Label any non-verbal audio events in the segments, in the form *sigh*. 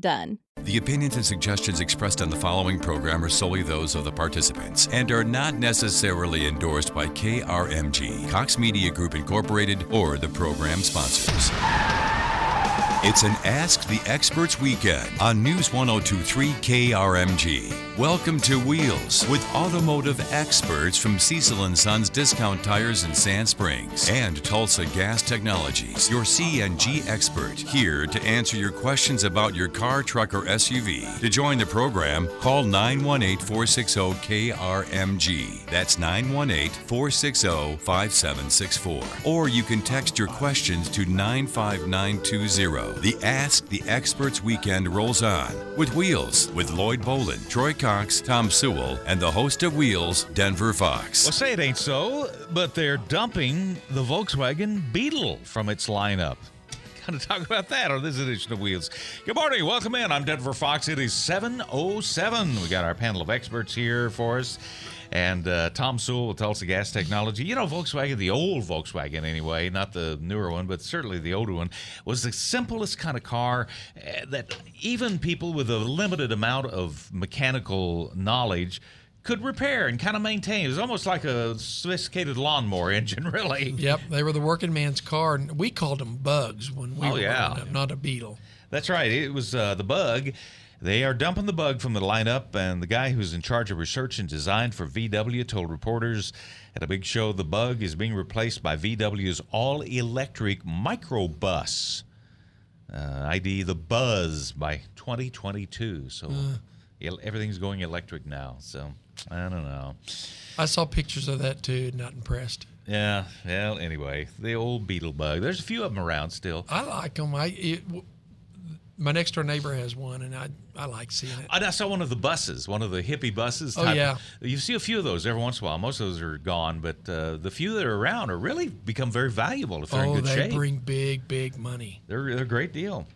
done. The opinions and suggestions expressed on the following program are solely those of the participants and are not necessarily endorsed by KRMG, Cox Media Group Incorporated, or the program sponsors. It's an Ask the Experts weekend on News 1023 KRMG. Welcome to Wheels with automotive experts from Cecil & Sons Discount Tires in Sand Springs and Tulsa Gas Technologies, your CNG expert, here to answer your questions about your car, truck, or SUV. To join the program, call 918-460-KRMG. That's 918-460-5764. Or you can text your questions to 95920. The Ask the Experts weekend rolls on with Wheels with Lloyd Boland, Troy Cox, Tom Sewell, and the host of Wheels, Denver Fox. Well, say it ain't so, but they're dumping the Volkswagen Beetle from its lineup. To talk about that on this edition of Wheels. Good morning, welcome in. I'm Denver Fox. It is 7:07. We got our panel of experts here for us, and uh, Tom Sewell with Tulsa Gas Technology. You know, Volkswagen, the old Volkswagen anyway, not the newer one, but certainly the older one, was the simplest kind of car uh, that even people with a limited amount of mechanical knowledge could repair and kind of maintain. It was almost like a sophisticated lawnmower *laughs* engine, really. Yep, they were the working man's car, and we called them bugs when we Oh, were yeah. up, not a beetle. That's right. It was uh, the bug. They are dumping the bug from the lineup, and the guy who's in charge of research and design for VW told reporters at a big show the bug is being replaced by VW's all electric microbus. Uh, ID the Buzz by 2022. So el- everything's going electric now. So I don't know. I saw pictures of that too. Not impressed. Yeah. Well, anyway, the old beetle bug. There's a few of them around still. I like them. I it, my next door neighbor has one, and I I like seeing it. I saw one of the buses, one of the hippie buses. Oh, yeah. You see a few of those every once in a while. Most of those are gone, but uh, the few that are around are really become very valuable if they're in Oh, good they shape. bring big big money. they're, they're a great deal.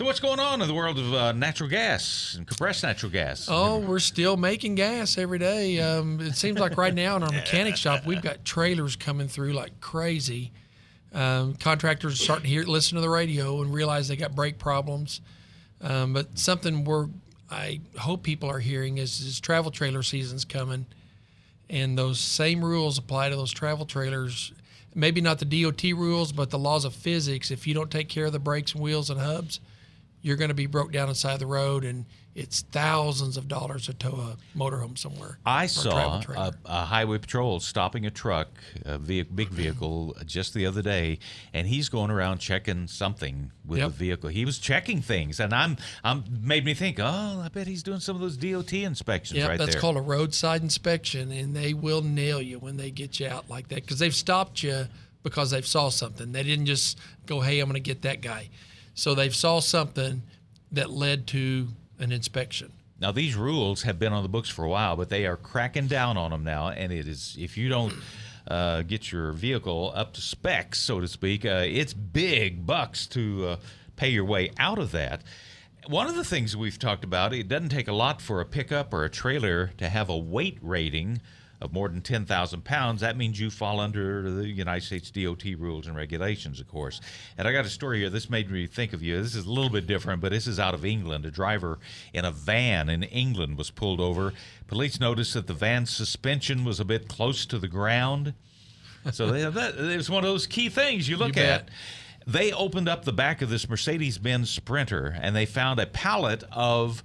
So what's going on in the world of uh, natural gas and compressed natural gas? Oh, we're still making gas every day. Um, it seems like right now in our mechanic *laughs* shop, we've got trailers coming through like crazy. Um, contractors are starting to hear, listen to the radio, and realize they got brake problems. Um, but something we're, I hope people are hearing is, is travel trailer season's coming, and those same rules apply to those travel trailers. Maybe not the DOT rules, but the laws of physics. If you don't take care of the brakes and wheels and hubs, you're going to be broke down inside the road, and it's thousands of dollars to tow a motorhome somewhere. I saw travel a, a highway patrol stopping a truck, a ve- big vehicle, just the other day, and he's going around checking something with Yep. the vehicle. He was checking things, and I'm, I'm made me think. Oh, I bet he's doing some of those DOT inspections Yep, right that's there. called a roadside inspection, and they will nail you when they get you out like that because they've stopped you because they've saw something. They didn't just go, "Hey, I'm going to get that guy." So they've saw something that led to an inspection. Now these rules have been on the books for a while, but they are cracking down on them now. And it is if you don't uh, get your vehicle up to specs, so to speak, uh, it's big bucks to uh, pay your way out of that. One of the things we've talked about, it doesn't take a lot for a pickup or a trailer to have a weight rating of more than 10,000 pounds, that means you fall under the United States DOT rules and regulations, of course. And I got a story here. This made me think of you. This is a little bit different, but this is out of England. A driver in a van in England was pulled over. Police noticed that the van's suspension was a bit close to the ground. So they, that, it was one of those key things you look You at. They opened up the back of this Mercedes Benz Sprinter and they found a pallet of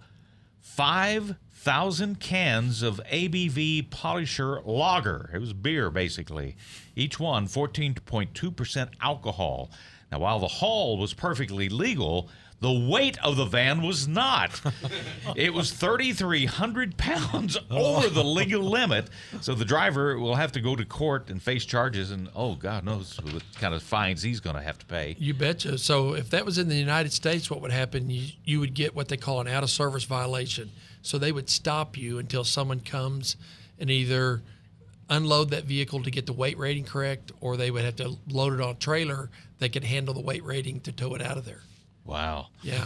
5,000 cans of ABV Polisher Lager. It was beer, basically. Each one 14.2% alcohol. Now, while the haul was perfectly legal, The weight of the van was not. *laughs* it was 3,300 pounds *laughs* oh. over the legal limit. So the driver will have to go to court and face charges, and oh, God knows what kind of fines he's going to have to pay. You betcha. So if that was in the United States, what would happen? You, you would get what they call an out of service violation. So they would stop you until someone comes and either unload that vehicle to get the weight rating correct, or they would have to load it on a trailer that could handle the weight rating to tow it out of there. Wow. Yeah.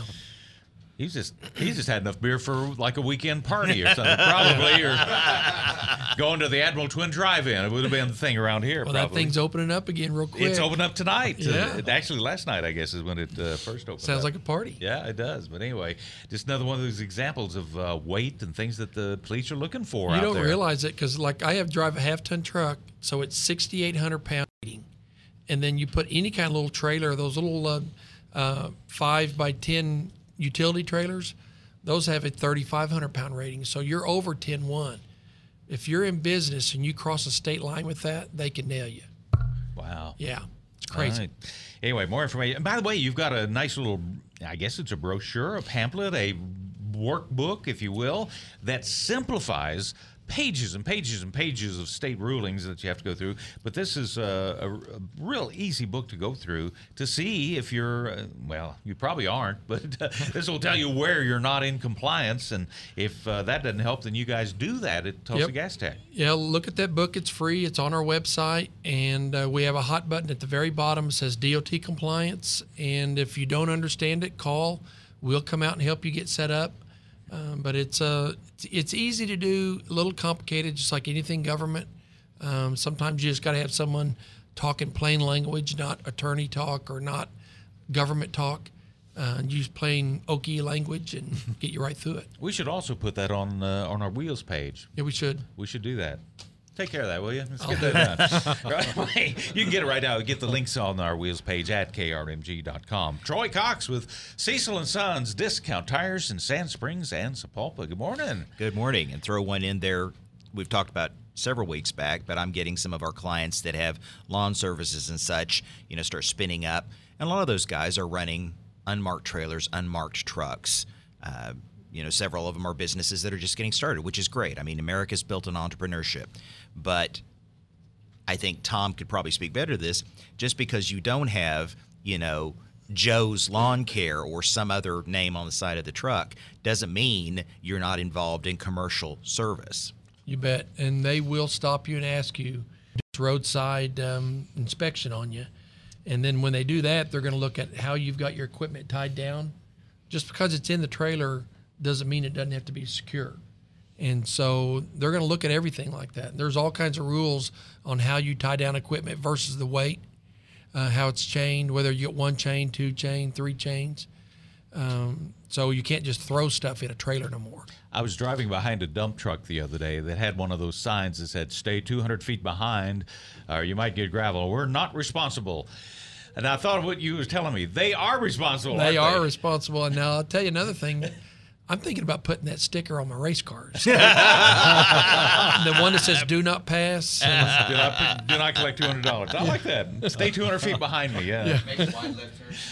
He's just he's just had enough beer for like a weekend party or something, probably, or *laughs* going to the Admiral Twin Drive-In. It would have been the thing around here. Well, probably. that thing's opening up again real quick. It's open up tonight. Yeah. Uh, actually, last night I guess is when it uh, first opened. Sounds up. like a party. Yeah, it does. But anyway, just another one of those examples of uh, weight and things that the police are looking for. You out don't there. realize it because, like, I have drive a half ton truck, so it's 6,800 pound rating. And then you put any kind of little trailer, those little uh, uh, five by 10 utility trailers, those have a 3,500 pound rating. So you're over 10 1. If you're in business and you cross a state line with that, they can nail you. Wow. Yeah, it's crazy. Right. Anyway, more information. By the way, you've got a nice little, I guess it's a brochure, a pamphlet, a workbook, if you will, that simplifies pages and pages and pages of state rulings that you have to go through. But this is a, a, a real easy book to go through to see if you're, uh, well, you probably aren't, *laughs* but uh, this will tell you where you're not in compliance. And if uh, that doesn't help, then you guys do that at Tulsa Yep. Gas Tech. Yeah, look at that book. It's free. It's on our website, and uh, we have a hot button at the very bottom that says DOT compliance. And if you don't understand it, call. We'll come out and help you get set up. Um, but it's uh, it's- it's easy to do, a little complicated, just like anything government. Um, sometimes you just got to have someone talking plain language, not attorney talk or not government talk. Uh, use plain Okie language and *laughs* get you right through it. We should also put that on uh, on our wheels page. Yeah, we should. We should do that. Take care of that, will you? Let's get that done. *laughs* right? You can get it right now. Get the links on our wheels page at krmg.com. Troy Cox with Cecil and Sons Discount Tires in Sand Springs and Sapulpa. Good morning. Good morning. And throw one in there. We've talked about several weeks back, but I'm getting some of our clients that have lawn services and such, you know, start spinning up. And a lot of those guys are running unmarked trailers, unmarked trucks. Uh, you know, several of them are businesses that are just getting started, which is great. I mean, America's built on entrepreneurship. But I think Tom could probably speak better to this. Just because you don't have, you know, Joe's Lawn Care or some other name on the side of the truck doesn't mean you're not involved in commercial service. You bet. And they will stop you and ask you roadside um, inspection on you. And then when they do that, they're going to look at how you've got your equipment tied down. Just because it's in the trailer doesn't mean it doesn't have to be secure. And so they're going to look at everything like that. There's all kinds of rules on how you tie down equipment versus the weight, uh, how it's chained, whether you get one chain, two chain, three chains. Um, so you can't just throw stuff in a trailer no more. I was driving behind a dump truck the other day that had one of those signs that said, Stay 200 feet behind, or you might get gravel. We're not responsible. And I thought of what you was telling me. They are responsible. They are responsible. And now I'll tell you another thing. I'm thinking about putting that sticker on my race cars. *laughs* the one that says "Do not pass." and- *laughs* do, not, do not collect $200. I like that. Stay 200 feet behind me. Yeah.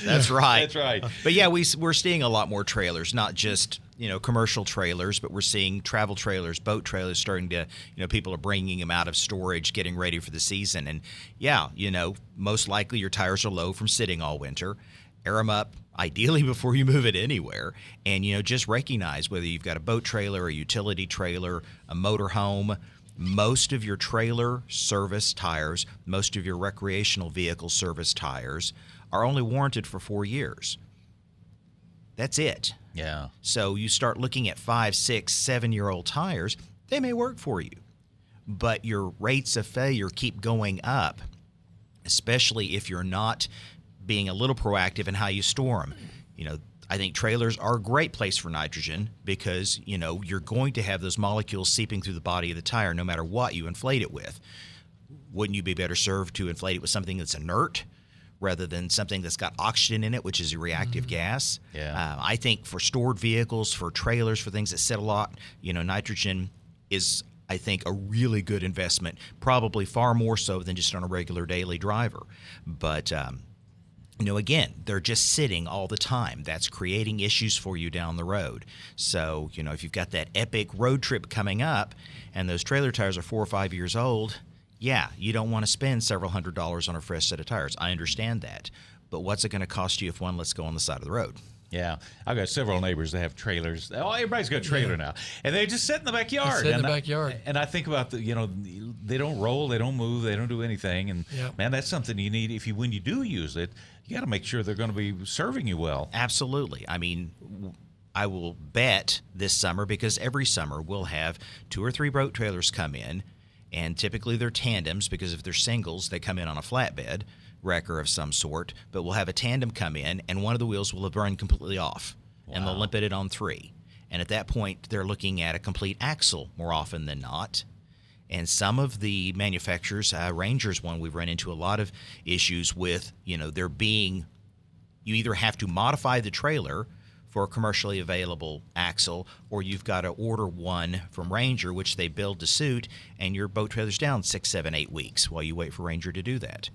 That's right. That's right. But yeah, we, we're seeing a lot more trailers, not just you know commercial trailers, but we're seeing travel trailers, boat trailers starting to you know people are bringing them out of storage, getting ready for the season. And yeah, you know most likely your tires are low from sitting all winter. Air them up ideally before you move it anywhere, and you know just recognize whether you've got a boat trailer, a utility trailer, a motor home. Most of your trailer service tires, most of your recreational vehicle service tires are only warranted for four years. That's it. Yeah. So you start looking at five, six, seven year old tires, they may work for you. But your rates of failure keep going up, especially if you're not being a little proactive in how you store them. You know, I think trailers are a great place for nitrogen because, you know, you're going to have those molecules seeping through the body of the tire no matter what you inflate it with. Wouldn't you be better served to inflate it with something that's inert rather than something that's got oxygen in it, which is a reactive gas? Yeah. Uh, I think for stored vehicles, for trailers, for things that sit a lot, you know, nitrogen is, I think, a really good investment. Probably far more so than just on a regular daily driver. But um, you know, again, they're just sitting all the time. That's creating issues for you down the road. So, you know, if you've got that epic road trip coming up and those trailer tires are four or five years old, yeah, you don't want to spend several hundred dollars on a fresh set of tires. I understand that. But what's it going to cost you if one lets go on the side of the road? Yeah, I've got several neighbors that have trailers. Oh, everybody's got a trailer now, and they just sit in the backyard. sit in and the I- backyard. and I think about the, you know, they don't roll, they don't move, they don't do anything, and Yeah. man, that's something you need. If you when you do use it, you got to make sure they're going to be serving you well. Absolutely. I mean, I will bet this summer because every summer we'll have two or three boat trailers come in, and typically they're tandems because if they're singles, they come in on a flatbed wrecker of some sort. But we'll have a tandem come in, and one of the wheels will have burned completely off, and they'll limp it on three. And at that point, they're looking at a complete axle more often than not. And some of the manufacturers, uh, Ranger's one, we've run into a lot of issues with, you know, there being you either have to modify the trailer for a commercially available axle or you've got to order one from Ranger, which they build to suit, and your boat trailer's down six, seven, eight weeks while you wait for Ranger to do that.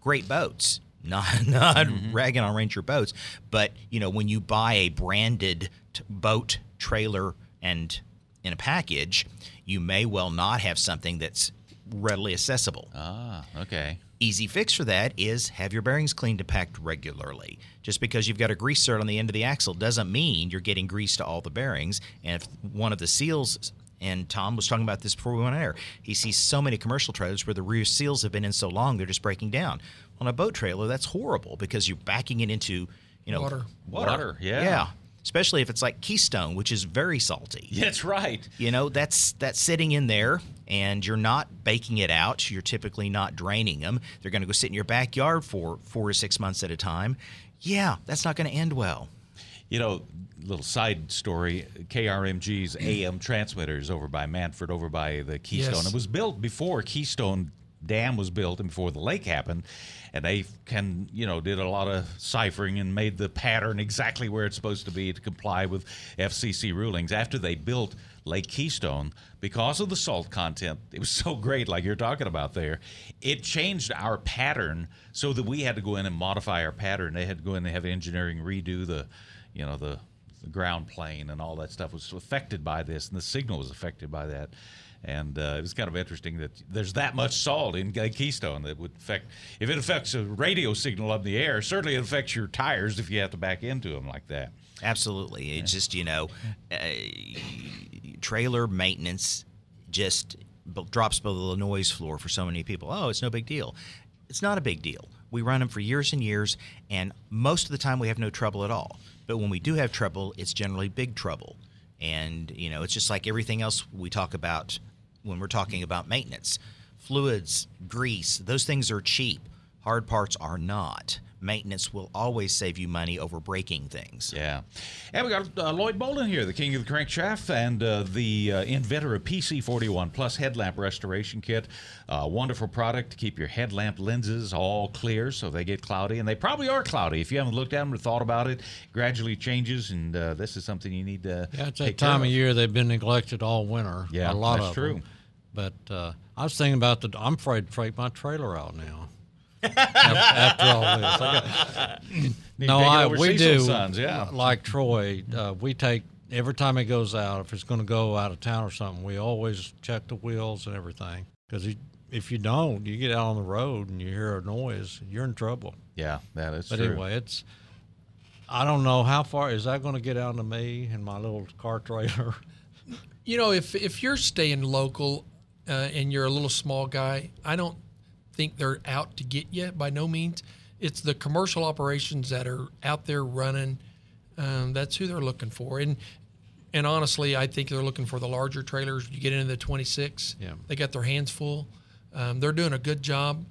Great boats. *laughs* Not, not ragging on Ranger boats, but you know when you buy a branded t- boat trailer and in a package, you may well not have something that's readily accessible Ah, okay. easy fix for that is have your bearings cleaned and packed regularly. Just because you've got a grease zerk on the end of the axle doesn't mean you're getting grease to all the bearings. And if one of the seals, and Tom was talking about this before we went on air, he sees so many commercial trailers where the rear seals have been in so long they're just breaking down. On a boat trailer, that's horrible because you're backing it into, you know, Water. Water, yeah. yeah. Especially if it's like Keystone, which is very salty. *laughs* That's right. You know, that's that's sitting in there and you're not baking it out. You're typically not draining them. They're going to go sit in your backyard for 4 or 6 months at a time. Yeah, that's not going to end well. You know, little side story: KRMG's AM transmitters over by Mannford, over by the Keystone. Yes. It was built before Keystone Dam was built and before the lake happened, and they can, you know, did a lot of ciphering and made the pattern exactly where it's supposed to be to comply with FCC rulings. After they built Lake Keystone, because of the salt content, it was *laughs* so great, like you're talking about there. It changed our pattern so that we had to go in and modify our pattern. They had to go in and have engineering redo the, you know, the, the ground plane and all that stuff was affected by this, and the signal was affected by that. And uh, it was kind of interesting that there's that much salt in Keystone that would affect. If it affects a radio signal up in the air, certainly it affects your tires if you have to back into them like that. Absolutely. It's just, you know, uh, trailer maintenance just b- drops below the noise floor for so many people. Oh, it's no big deal. It's not a big deal. We run them for years and years, and most of the time we have no trouble at all. But when we do have trouble, it's generally big trouble. And, you know, it's just like everything else we talk about when we're talking about maintenance fluids, grease, those things are cheap. Hard parts are not. Maintenance will always save you money over breaking things. Yeah. And we got uh, Lloyd Bolden here, the king of the crankshaft and uh, the uh, inventor of PC41 Plus headlamp restoration kit. Uh, wonderful product to keep your headlamp lenses all clear so they get cloudy. And they probably are cloudy. If you haven't looked at them or thought about it, gradually changes. And uh, this is something you need to Yeah, it's take that time care of year they've been neglected all winter. Yeah, a lot that's of true. them. But uh, I was thinking about the. I'm afraid to take my trailer out now. After, after all this, I got, *laughs* no, I, we do. Sons, yeah. Like Troy, uh, we take every time it goes out. If it's going to go out of town or something, we always check the wheels and everything. Because if you don't, you get out on the road and you hear a noise, you're in trouble. Yeah, that is But true. anyway, it's. I don't know how far is that going to get out to me and my little car trailer. *laughs* You know, if if you're staying local uh, and you're a little small guy, I don't think they're out to get you by no means. It's the commercial operations that are out there running. Um, that's who they're looking for. And and honestly, I think they're looking for the larger trailers. You get into the 26, Yeah. they got their hands full. Um, they're doing a good job.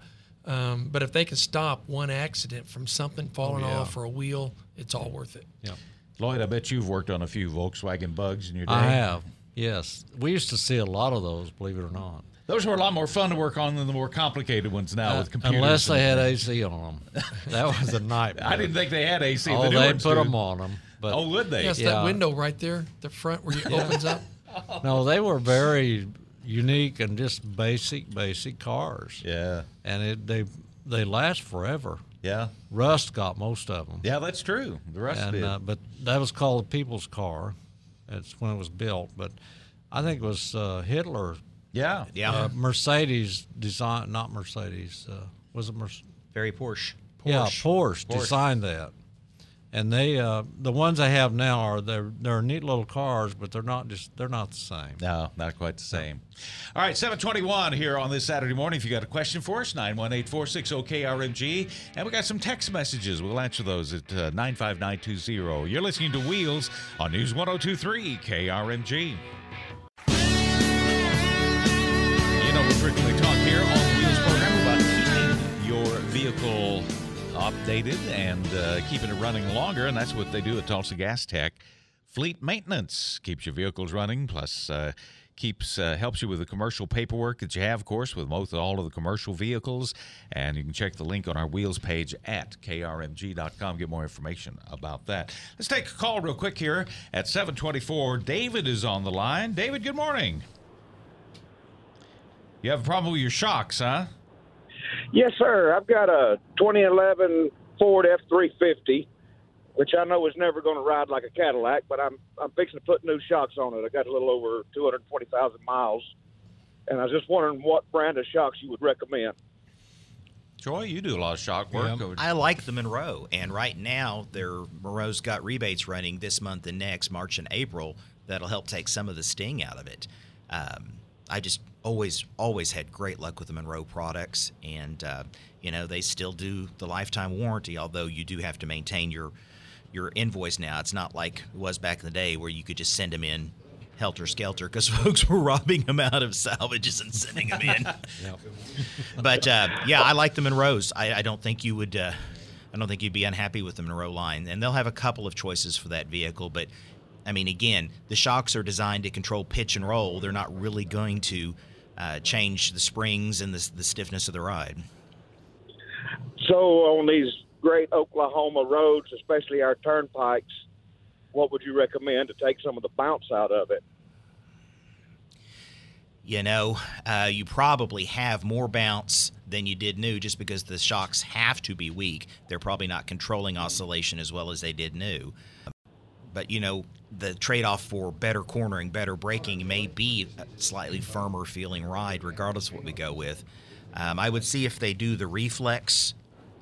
Um, but if they can stop one accident from something falling yeah. off or a wheel, it's all worth it. Yeah. Lloyd, I bet you've worked on a few Volkswagen bugs in your day. I have. Yes, we used to see a lot of those. Believe it or not, Those were a lot more fun to work on than the more complicated ones now with computers. Uh, unless they had AC on them, that was a nightmare. *laughs* I didn't think they had AC. Oh, the they put do. them on them, but Oh, would they? Yes, Yeah. that window right there, the front where it opens up. *laughs* no, they were very unique and just basic, basic cars, Yeah. and it, they they last forever. Yeah. Rust got most of them. Yeah, that's true. The rest and did. uh, but that was called the people's car. That's when it was built. But I think it was uh, Hitler. Yeah. Yeah. Uh, Mercedes design, not Mercedes. Uh, was it Mercedes? Very Porsche. Porsche. Yeah, Porsche, Porsche. designed that. And they, uh, the ones I have now are they're they're neat little cars, but they're not just they're not the same. No, not quite the same. All right, 721 here on this Saturday morning. If you got a question for us, 918 460 KRMG. And we got some text messages. We'll answer those at uh, 95920. You're listening to Wheels on News 1023 KRMG. Frequently talk here on the Wheels program about keeping your vehicle updated and uh, keeping it running longer, and that's what they do at Tulsa Gas Tech. Fleet maintenance keeps your vehicles running, plus uh, keeps uh, helps you with the commercial paperwork that you have, of course, with most all of the commercial vehicles. And you can check the link on our wheels page at krmg.com. Get more information about that. Let's take a call real quick here at 724. David is on the line. David, good morning. You have a problem with your shocks, huh? Yes, sir. I've got a 2011 Ford F350, which I know is never going to ride like a Cadillac, but I'm I'm fixing to put new shocks on it. I got a little over 220,000 miles, and I was just wondering what brand of shocks you would recommend. Troy, you do a lot of shock work. Yeah. I like the Monroe, and right now, their Monroe's got rebates running this month and next, March and April. That'll help take some of the sting out of it. Um, I just always, always had great luck with the Monroe products, and uh, you know they still do the lifetime warranty. Although you do have to maintain your your invoice now. It's not like it was back in the day where you could just send them in helter skelter because *laughs* folks were robbing them out of salvages and sending them in. *laughs* but uh, yeah, I like the Monroes. I, I don't think you would. Uh, I don't think you'd be unhappy with the Monroe line, and they'll have a couple of choices for that vehicle. But I mean, again, the shocks are designed to control pitch and roll. They're not really going to uh, change the springs and the, the stiffness of the ride. So on these great Oklahoma roads, especially our turnpikes, what would you recommend to take some of the bounce out of it? You know, uh, you probably have more bounce than you did new just because the shocks have to be weak. They're probably not controlling oscillation as well as they did new. But, you know, the trade off for better cornering, better braking may be a slightly firmer feeling ride, regardless of what we go with. Um, I would see if they do the reflex.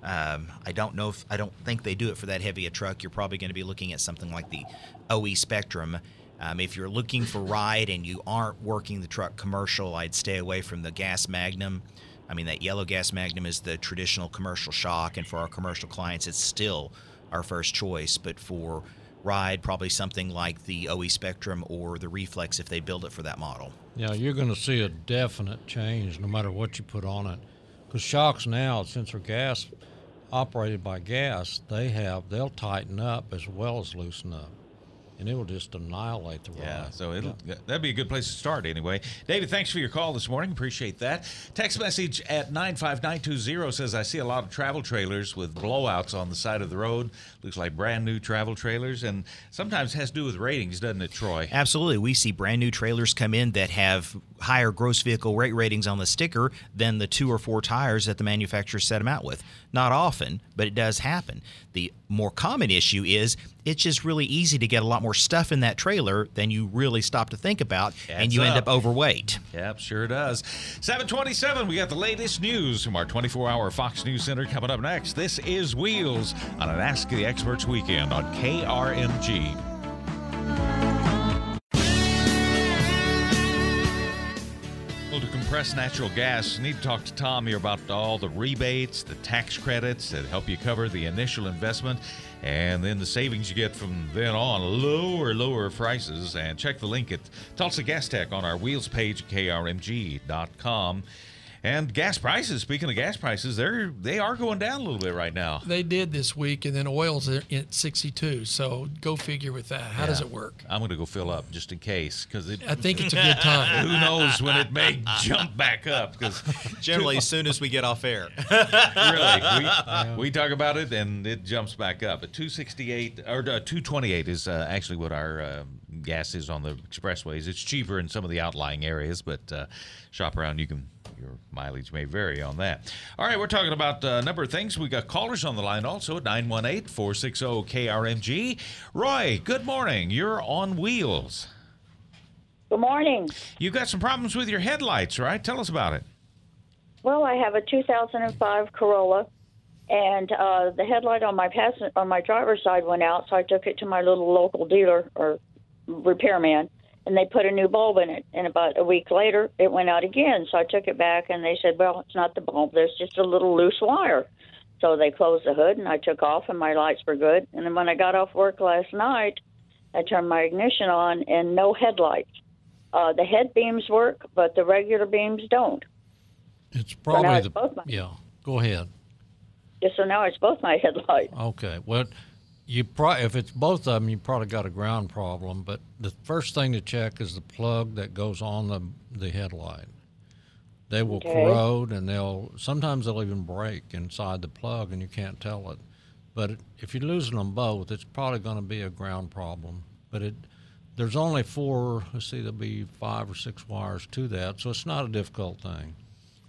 Um, I don't know if I don't think they do it for that heavy a truck. You're probably going to be looking at something like the OE Spectrum. Um, if you're looking for ride and you aren't working the truck commercial, I'd stay away from the Gas Magnum. I mean, that yellow Gas Magnum is the traditional commercial shock, and for our commercial clients, it's still our first choice. But for ride, probably something like the OE Spectrum or the Reflex if they build it for that model. Yeah, you're going to see a definite change no matter what you put on it. Because shocks now, since they're gas operated by gas, they have they'll tighten up as well as loosen up, and it will just annihilate the ride. Yeah, so it'll that'd be a good place to start anyway. David, thanks for your call this morning. Appreciate that. Text message at 95920 says I see a lot of travel trailers with blowouts on the side of the road. Looks like brand new travel trailers and sometimes has to do with ratings, doesn't it, Troy? Absolutely. We see brand new trailers come in that have higher gross vehicle weight ratings on the sticker than the two or four tires that the manufacturer set them out with. Not often, but it does happen. The more common issue is it's just really easy to get a lot more stuff in that trailer than you really stop to think about, and Adds you end up. up overweight. Yep, sure does. 727, we got the latest news from our 24 hour Fox News Center coming up next. This is Wheels on an Ask the Experts weekend on KRMG. Compress natural gas, need to talk to Tom here about all the rebates, the tax credits that help you cover the initial investment, and then the savings you get from then on, lower, lower prices. And check the link at Tulsa Gas Tech on our wheels page, krmg.com. And gas prices, speaking of gas prices, they're they are going down a little bit right now. They did this week, and then oil's at at 62. So go figure with that. How does it work? I'm going to go fill up just in case because. I think it's a good time. *laughs* who knows when it may jump back up because *laughs* Generally, as soon as we get off air. *laughs* really we, we talk about it and it jumps back up at 268 or uh, 228 is uh, actually what our uh, gas is on the expressways it's cheaper in some of the outlying areas but uh, shop around you can your mileage may vary on that. All right, we're talking about a number of things. We got callers on the line also at 918 460 KRMG. Roy, good morning. You're on wheels. Good morning. You've got some problems with your headlights, right? Tell us about it. Well, I have a 2005 Corolla, and uh, the headlight on my passen- on my driver's side went out, so I took it to my little local dealer or repairman, and they put a new bulb in it. And about a week later, it went out again, so I took it back, and they said, "Well, it's not the bulb. There's just a little loose wire." So they closed the hood, and I took off, and my lights were good. And then when I got off work last night, I turned my ignition on, and no headlights. Uh, the head beams work, but the regular beams don't. It's probably it's the both my- yeah. Go ahead. Just so now it's both my *laughs* headlights. Okay. Well, you pro- if it's both of them, you probably got a ground problem. But the first thing to check is the plug that goes on the the headlight. They will Okay. corrode, and they'll sometimes they'll even break inside the plug, and you can't tell it. But it, if you're losing them both, it's probably going to be a ground problem. But it there's only four. Let's see, there'll be five or six wires to that, so it's not a difficult thing.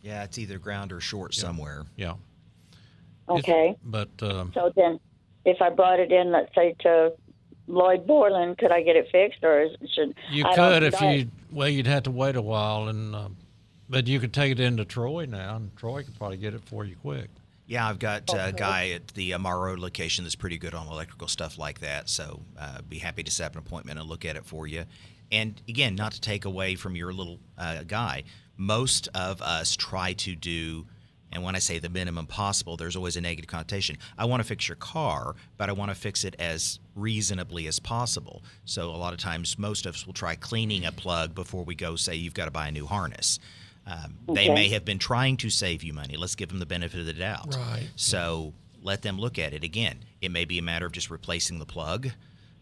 Yeah, it's either ground or short somewhere. Yeah. It's- Okay. But um, So then, if I brought it in, let's say to Lloyd Borland, could I get it fixed, or is, should You I could if you well, you'd have to wait a while, and uh, but you could take it into Troy now, and Troy could probably get it for you quick. Yeah, I've got a guy at the uh, Road location that's pretty good on electrical stuff like that. So uh, be happy to set up an appointment and look at it for you. And again, not to take away from your little uh, guy, most of us try to do, and when I say the minimum possible, there's always a negative connotation. I want to fix your car, but I want to fix it as reasonably as possible. So a lot of times, most of us will try cleaning a plug before we go say you've got to buy a new harness. Um, They Okay. may have been trying to save you money. Let's give them the benefit of the doubt. Right. So let them look at it again. It may be a matter of just replacing the plug.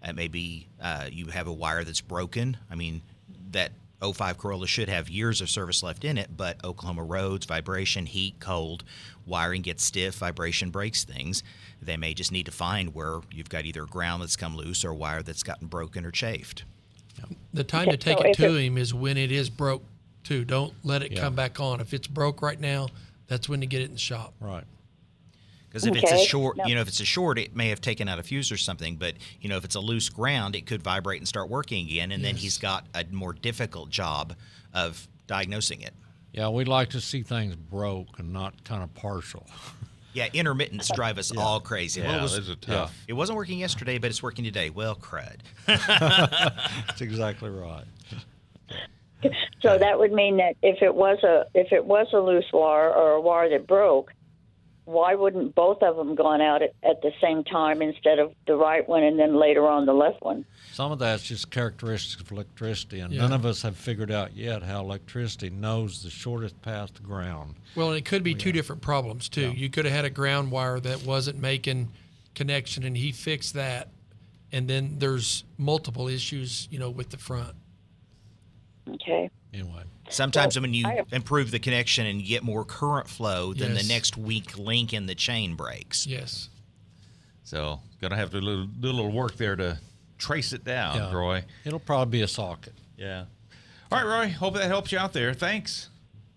It may be uh, you have a wire that's broken. I mean, that 05 Corolla should have years of service left in it, but Oklahoma roads, vibration, heat, cold, wiring gets stiff, vibration breaks things. They may just need to find where you've got either ground that's come loose or a wire that's gotten broken or chafed. The time to take so it to it- him is when it is broke, too. Don't let it Yeah. come back on. If it's broke right now, that's when to get it in the shop. Right. Because if it's a short, No. you know, if it's a short, it may have taken out a fuse or something. But you know, if it's a loose ground, it could vibrate and start working again, and then he's got a more difficult job of diagnosing it. Yeah, we'd like to see things broke and not kind of partial. *laughs* Yeah, intermittents drive us all crazy. Well, Yeah, it, was, those are tough. it wasn't working yesterday, but it's working today. Well, crud. *laughs* That's exactly right. So that would mean that if it was a if it was a loose wire or a wire that broke, why wouldn't both of them gone out at, at the same time instead of the right one and then later on the left one? Some of that's just characteristics of electricity, and Yeah. none of us have figured out yet how electricity knows the shortest path to ground. Well, and it could be two different problems too. You could have had a ground wire that wasn't making connection, and he fixed that, and then there's multiple issues, you know, with the front. Okay. Anyway, Sometimes Well, when you I- improve the connection and you get more current flow, then Yes. the next weak link in the chain breaks. Yes. So, gonna have to do a little, do a little work there to trace it down, Yeah. Roy. it'll probably be a socket. Yeah. All right, Roy. Hope that helps you out there. Thanks.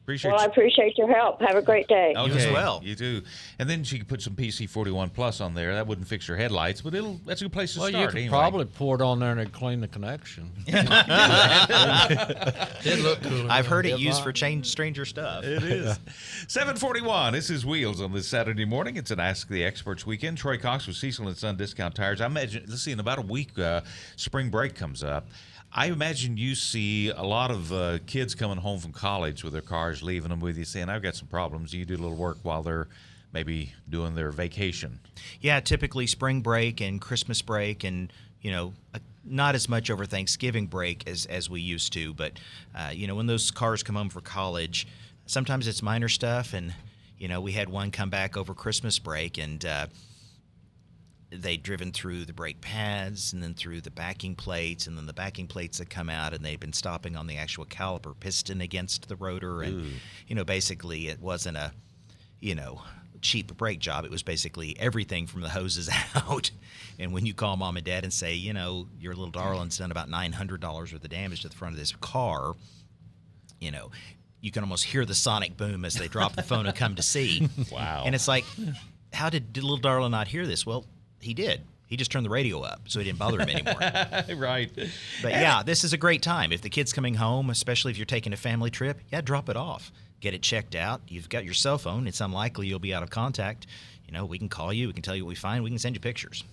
Appreciate Well, I appreciate your help. Have a great day. Okay, as well. You too. And then she could put some PC41 Plus on there. That wouldn't fix your headlights, but it'll. That's a good place to start. Well, you could anyway. probably pour it on there and it'd clean the connection. *laughs* Did look cooler. I've heard it used right. for change stranger stuff. It is. *laughs* 741. This is Wheels on this Saturday morning. It's an Ask the Experts weekend. Troy Cox with Cecil and Son Discount Tires. I imagine, let's see, in about a week, uh, spring break comes up. I imagine you see a lot of uh, kids coming home from college with their cars, leaving them with you, saying, I've got some problems. You do a little work while they're maybe doing their vacation. Yeah, typically spring break and Christmas break, and you know, not as much over Thanksgiving break as as we used to. But uh, you know, when those cars come home for college, sometimes it's minor stuff, and you know, we had one come back over Christmas break, and uh, they'd driven through the brake pads and then through the backing plates, and then the backing plates had come out, and they'd been stopping on the actual caliper piston against the rotor, and you know, basically, it wasn't a you know, cheap brake job. It was basically everything from the hoses *laughs* out. And when you call mom and dad and say, you know, your little darling's done about nine hundred dollars worth of damage to the front of this car, you know, you can almost hear the sonic boom as they drop the phone and come to see. *laughs* Wow. And it's like, how did, little Darla not hear this? Well, he did. He just turned the radio up, so it didn't bother him anymore. *laughs* right. But yeah, this is a great time. If the kid's coming home, especially if you're taking a family trip, yeah, drop it off. Get it checked out. You've got your cell phone. It's unlikely you'll be out of contact. You know, we can call you. We can tell you what we find. We can send you pictures.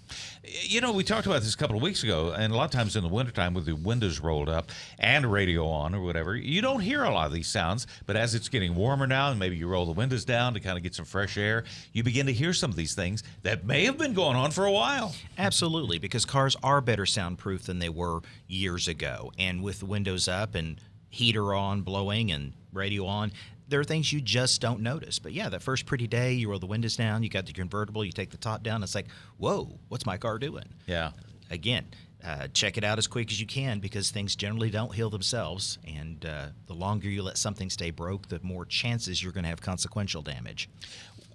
You know, we talked about this a couple of weeks ago, and a lot of times in the wintertime with the windows rolled up and radio on or whatever, you don't hear a lot of these sounds. But as it's getting warmer now, and maybe you roll the windows down to kind of get some fresh air, you begin to hear some of these things that may have been going on for a while. Absolutely, because cars are better soundproof than they were years ago. And with the windows up and heater on, blowing, and radio on, there are things you just don't notice. But yeah, that first pretty day, you roll the windows down, you got the convertible, you take the top down, it's like, whoa, what's my car doing? Yeah. Again, uh, check it out as quick as you can because things generally don't heal themselves. And uh, the longer you let something stay broke, the more chances you're going to have consequential damage.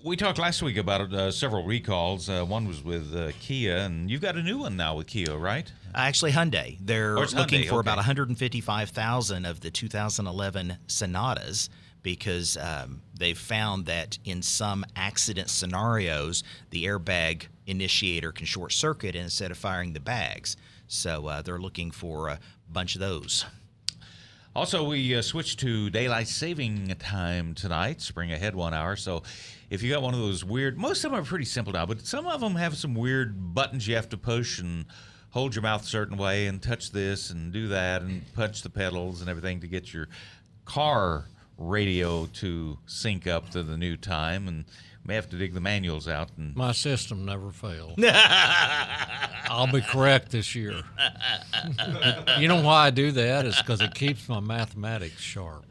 We talked last week about uh, several recalls. Uh, one was with uh, Kia, and you've got a new one now with Kia, right? Actually, Hyundai. They're Oh, looking Hyundai, for about 155,000 of the 2011 Sonatas because um, they've found that in some accident scenarios, the airbag initiator can short circuit instead of firing the bags. So uh, they're looking for a bunch of those. Also, we uh, switched to daylight saving time tonight, spring ahead one hour. So, if you got one of those weird, most of them are pretty simple now, but some of them have some weird buttons you have to push and hold your mouth a certain way and touch this and do that and punch the pedals and everything to get your car radio to sync up to the new time. And may have to dig the manuals out and My system never fails. *laughs* I'll be correct this year. *laughs* you know why I do that is because it keeps my mathematics sharp.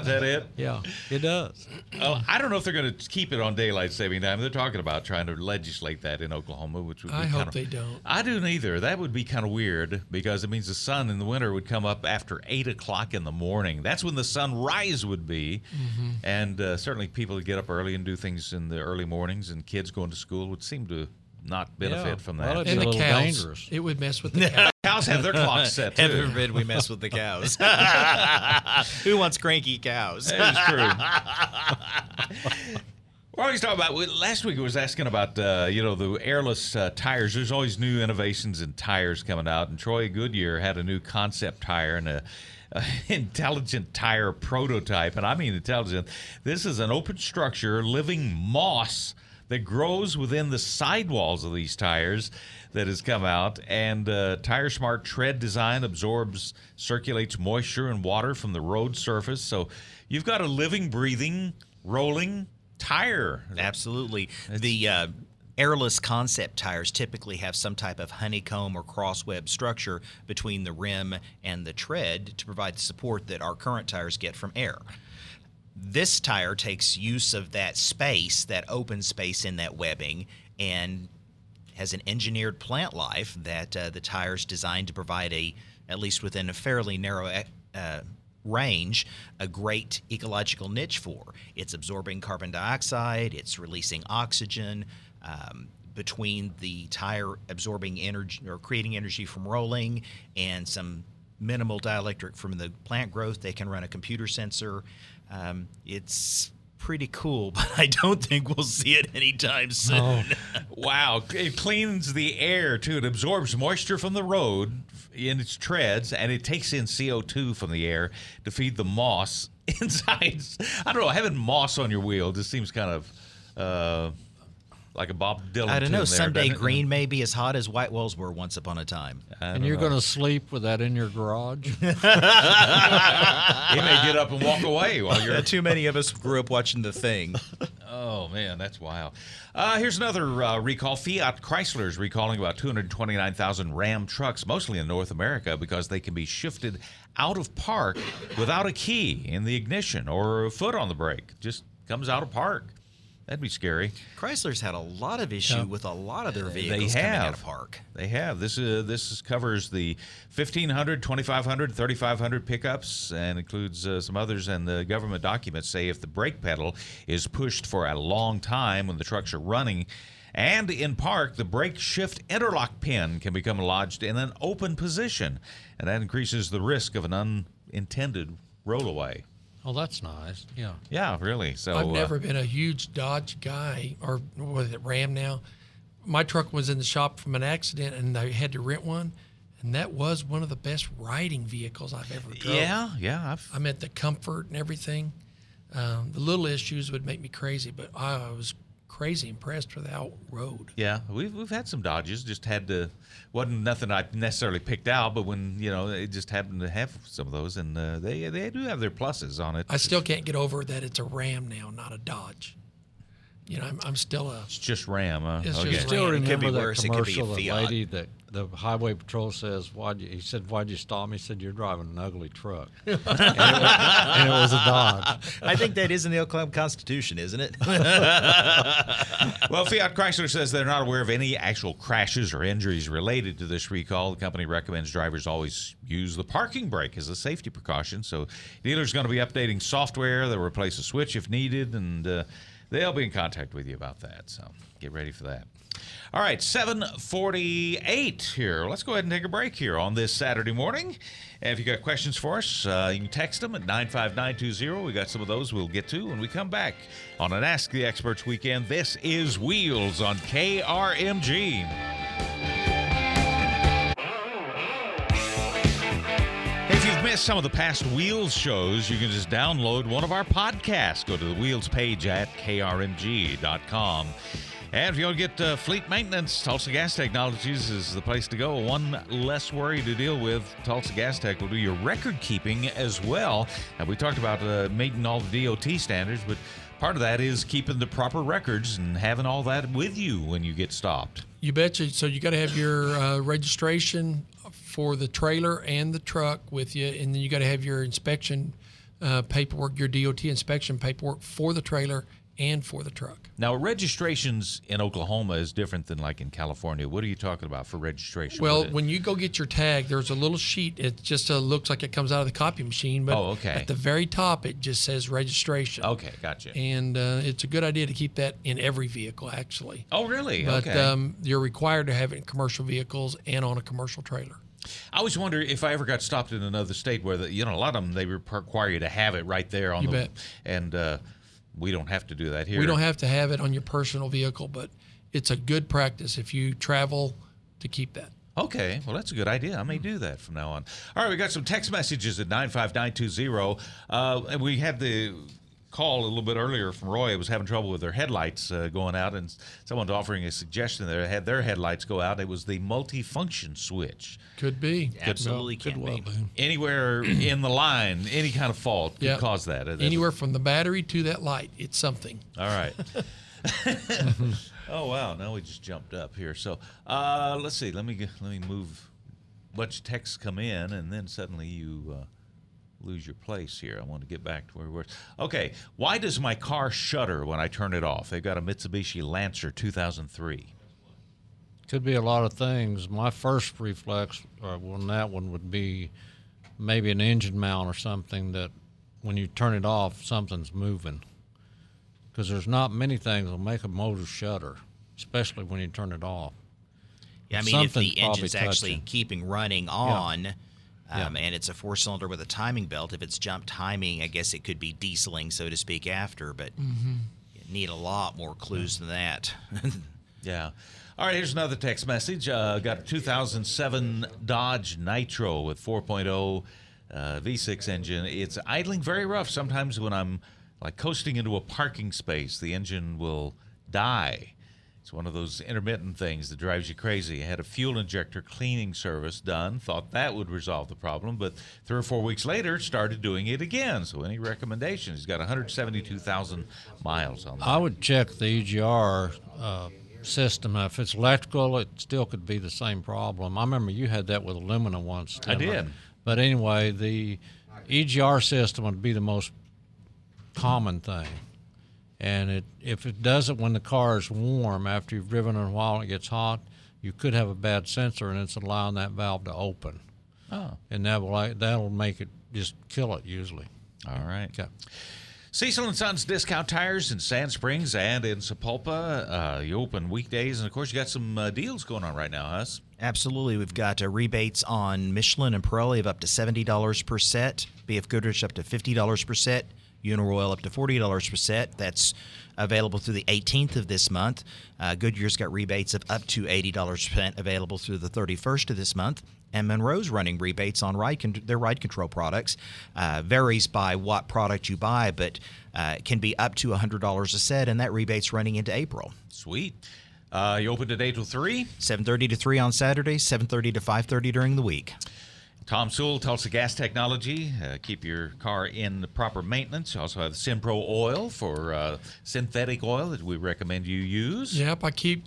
Is that it? *laughs* Yeah, it does. Oh, I don't know if they're going to keep it on daylight saving time. They're talking about trying to legislate that in Oklahoma, which would be I kind hope of, they don't. I do neither. That would be kind of weird because it means the sun in the winter would come up after eight o'clock in the morning. That's when the sunrise would be, Mm-hmm. and uh, certainly people that get up early and do things in the early mornings, and kids going to school would seem to not benefit Yeah. from that. it's And the little cows. dangerous. It would mess with *laughs* the cows. Cows have their clocks set too. Heaven forbid we mess with the cows. *laughs* Who wants cranky cows? That is true. *laughs* We're always talking about. Last week, I was asking about uh, you know the airless uh, tires. There's always new innovations in tires coming out, and Troy Goodyear had a new concept tire and a, a intelligent tire prototype. And I mean intelligent. This is an open structure, living moss that grows within the sidewalls of these tires that has come out. And uh, Tire Smart tread design absorbs, circulates moisture and water from the road surface. So you've got a living, breathing, rolling tire. Absolutely. The uh, airless concept tires typically have some type of honeycomb or crossweb structure between the rim and the tread to provide the support that our current tires get from air. This tire takes use of that space, that open space in that webbing, and has an engineered plant life that uh, the tire's designed to provide a, at least within a fairly narrow uh, range, a great ecological niche for. It's absorbing carbon dioxide, it's releasing oxygen. Um, between the tire absorbing energy or creating energy from rolling and some minimal dielectric from the plant growth, they can run a computer sensor. Um, it's pretty cool, *laughs* but I don't think we'll see it anytime soon. *laughs* Wow. It cleans the air too. It absorbs moisture from the road in its treads and it takes in CO2 from the air to feed the moss *laughs* inside. I don't know. Having moss on your wheel just seems kind of uh, like a Bob Dylan. I don't tune know. there, Someday doesn't it? green may be as hot as white walls were once upon a time. And you're going to sleep with that in your garage? *laughs* He may get up and walk away while you're. *laughs* too many of us grew up watching the thing. *laughs* Oh man, that's wild. Uh, here's another uh, recall. Fiat Chrysler is recalling about 229,000 Ram trucks, mostly in North America, because they can be shifted out of park without a key in the ignition or a foot on the brake. Just comes out of park. That'd be scary. Chrysler's had a lot of issue with a lot of their vehicles they coming out of park. They have. This uh, this is, covers the 1500, 2500, 3500 pickups and includes uh, some others. And the government documents say if the brake pedal is pushed for a long time when the trucks are running and in park, the brake shift interlock pin can become lodged in an open position. And that increases the risk of an unintended rollaway. Oh, that's nice. Yeah. Yeah, really. So I've uh, never been a huge Dodge guy, or was it, Ram now? My truck was in the shop from an accident, and I had to rent one, and that was one of the best riding vehicles I've ever drove. Yeah, yeah. I've, I meant the comfort and everything. Um, the little issues would make me crazy, but I was crazy impressed with how it rode. Yeah, we've we've had some Dodges. Just had to wasn't nothing I necessarily picked out, but when you know it just happened to have some of those, and uh, they they do have their pluses on it. I still can't get over that it's a Ram now, not a Dodge. You know, I'm, I'm still a. It's just Ram. Huh? It's okay. just Still Ram. It could be remember that worse. It could be a commercial. The lady that the highway patrol says, "Why?" He said, "Why'd you stop me?" He said, "You're driving an ugly truck," *laughs* and, it was, and it was a Dodge. I think that is in the Oklahoma Constitution, isn't it? *laughs* Well, Fiat Chrysler says they're not aware of any actual crashes or injuries related to this recall. The company recommends drivers always use the parking brake as a safety precaution. So, dealers going to be updating software. They'll replace a switch if needed, and uh, they'll be in contact with you about that. So, get ready for that. All right, 748 here. Let's go ahead and take a break here on this Saturday morning. And if you've got questions for us, uh, you can text them at 95920. We got some of those we'll get to when we come back on an Ask the Experts weekend. This is Wheels on KRMG. Some of the past Wheels shows, you can just download one of our podcasts. Go to the Wheels page at krmg.com. And if you want to get uh, fleet maintenance, Tulsa Gas Technologies is the place to go. One less worry to deal with. Tulsa Gas Tech will do your record keeping as well. And we talked about uh, meeting all the DOT standards, but part of that is keeping the proper records and having all that with you when you get stopped. You betcha. So you got to have your uh, registration for the trailer and the truck with you, and then you got to have your inspection uh, paperwork, your DOT inspection paperwork for the trailer and for the truck. Now, registrations in Oklahoma is different than like in California. What are you talking about for registration? Well, when you go get your tag, there's a little sheet. It just uh, looks like it comes out of the copy machine, but Oh, okay. at the very top it just says registration. okay, gotcha. And uh, it's a good idea to keep that in every vehicle, actually. oh, really? But okay. um, you're required to have it in commercial vehicles and on a commercial trailer. I always wonder if I ever got stopped in another state where the, you know a lot of them they require you to have it right there on You the bet. and uh, we don't have to do that here. We don't have to have it on your personal vehicle, but it's a good practice if you travel to keep that. Okay, well that's a good idea. I may do that from now on. All right, we got some text messages at nine five nine two zero, uh, and we had the call a little bit earlier from Roy. Was having trouble with their headlights uh, going out, and someone's offering a suggestion there. Had their headlights go out. It was the multi-function switch. Could be. Absolutely Could can well be. be. Anywhere *clears throat* in the line, any kind of fault could Yeah. cause that. Anywhere from the battery to that light, it's something. All right. *laughs* *laughs* oh wow! Now we just jumped up here. So uh, let's see. Let me let me move. Bunch of texts come in, and then suddenly you uh, lose your place here. I want to get back to where we were. Okay. Why does my car shudder when I turn it off? They've got a Mitsubishi Lancer 2003. Could be a lot of things. My first reflex uh, on that one would be maybe an engine mount or something that when you turn it off, something's moving. Because there's not many things that'll make a motor shudder, especially when you turn it off. Yeah, I mean, if the engine's actually touching. keeping running on, Yeah. Um, and it's a four cylinder with a timing belt, if it's jump timing, I guess it could be dieseling, so to speak, after, but Mm-hmm. you need a lot more clues than that. *laughs* Yeah. All right, here's another text message. Uh, got a 2007 Dodge Nitro with 4.0 uh, V6 engine. It's idling very rough. Sometimes when I'm like coasting into a parking space, the engine will die. It's one of those intermittent things that drives you crazy. I had a fuel injector cleaning service done, thought that would resolve the problem, but three or four weeks later, started doing it again. So, any recommendations? He's got 172,000 miles on that. I would check the EGR uh, system. If it's electrical, it still could be the same problem. I remember you had that with a Lumina once. I did. But anyway, the EGR system would be the most common thing. And it, if it does it when the car is warm, after you've driven it a while and it gets hot, you could have a bad sensor and it's allowing that valve to open. Oh, And that will, that'll make it just kill it usually. all right. Okay. Cecil and Sons Discount Tires in Sand Springs and in Sapulpa. Uh, you open weekdays, and of course, you got some uh, deals going on right now, Huss. Absolutely. We've got uh, rebates on Michelin and Pirelli of up to $70 per set, BF Goodrich up to $50 per set, Uniroyal up to $40 per set. That's available through the 18th of this month. Uh, Goodyear's got rebates of up to $80 per set available through the 31st of this month. And Monroe's running rebates on ride con- their ride control products. Uh, varies by what product you buy, but uh, can be up to $100 a set, and that rebate's running into April. Sweet. Uh, you open today till 3? 7.30 to 3 on Saturday, 7.30 to 5.30 during the week. Tom Sewell, Tulsa Gas Technology. Uh, keep your car in the proper maintenance. You also have Synpro Oil for uh, synthetic oil that we recommend you use. Yep, I keep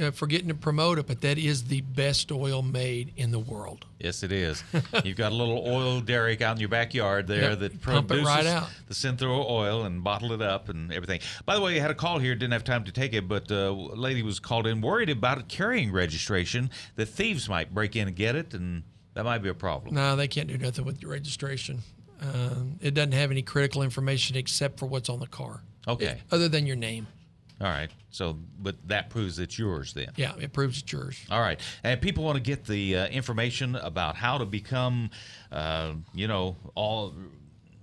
uh, forgetting to promote it, but that is the best oil made in the world. Yes, it is. *laughs* You've got a little oil derrick out in your backyard there Yep, that produces right the Synthro oil and bottle it up and everything. By the way, I had a call here, didn't have time to take it, but uh, a lady was called in worried about carrying registration that thieves might break in and get it, and that might be a problem. No, they can't do nothing with your registration. Um, it doesn't have any critical information except for what's on the car. Okay. It- other than your name. All right. So, but that proves it's yours then. Yeah, it proves it's yours. All right. And people want to get the uh, information about how to become, uh, you know, all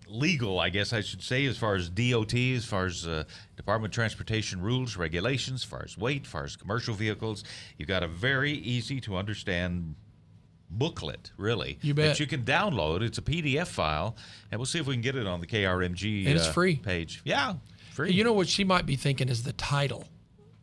legal, I guess I should say, as far as DOT, as far as uh, Department of Transportation rules, regulations, as far as weight, as far as commercial vehicles. You've got a very easy to understand booklet, really. You bet. That you can download. It's a PDF file, and we'll see if we can get it on the KRMG And it's uh, free. page. Yeah, free. You know what she might be thinking is the title.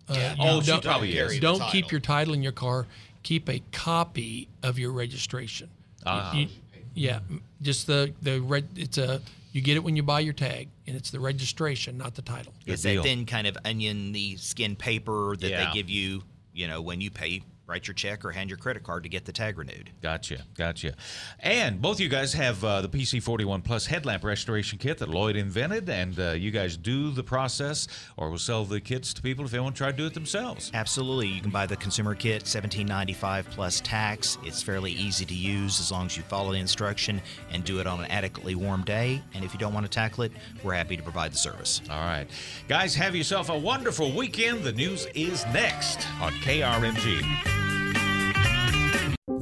Uh, you Oh, she don't- probably is. Don't keep your title in your car. Keep a copy of your registration. Ah. You- yeah, just the the red. It's a you get it when you buy your tag, and it's the registration, not the title. Is that then kind of onion the skin paper that Yeah. they give you, you know, when you pay, write your check or hand your credit card to get the tag renewed? Gotcha, gotcha. And both of you guys have uh, the PC41 Plus headlamp restoration kit that Lloyd invented, and uh, you guys do the process, or will sell the kits to people if they want to try to do it themselves. Absolutely. You can buy the consumer kit, $17.95 plus tax. It's fairly easy to use as long as you follow the instruction and do it on an adequately warm day. And if you don't want to tackle it, we're happy to provide the service. All right, guys, have yourself a wonderful weekend. The news is next on KRMG.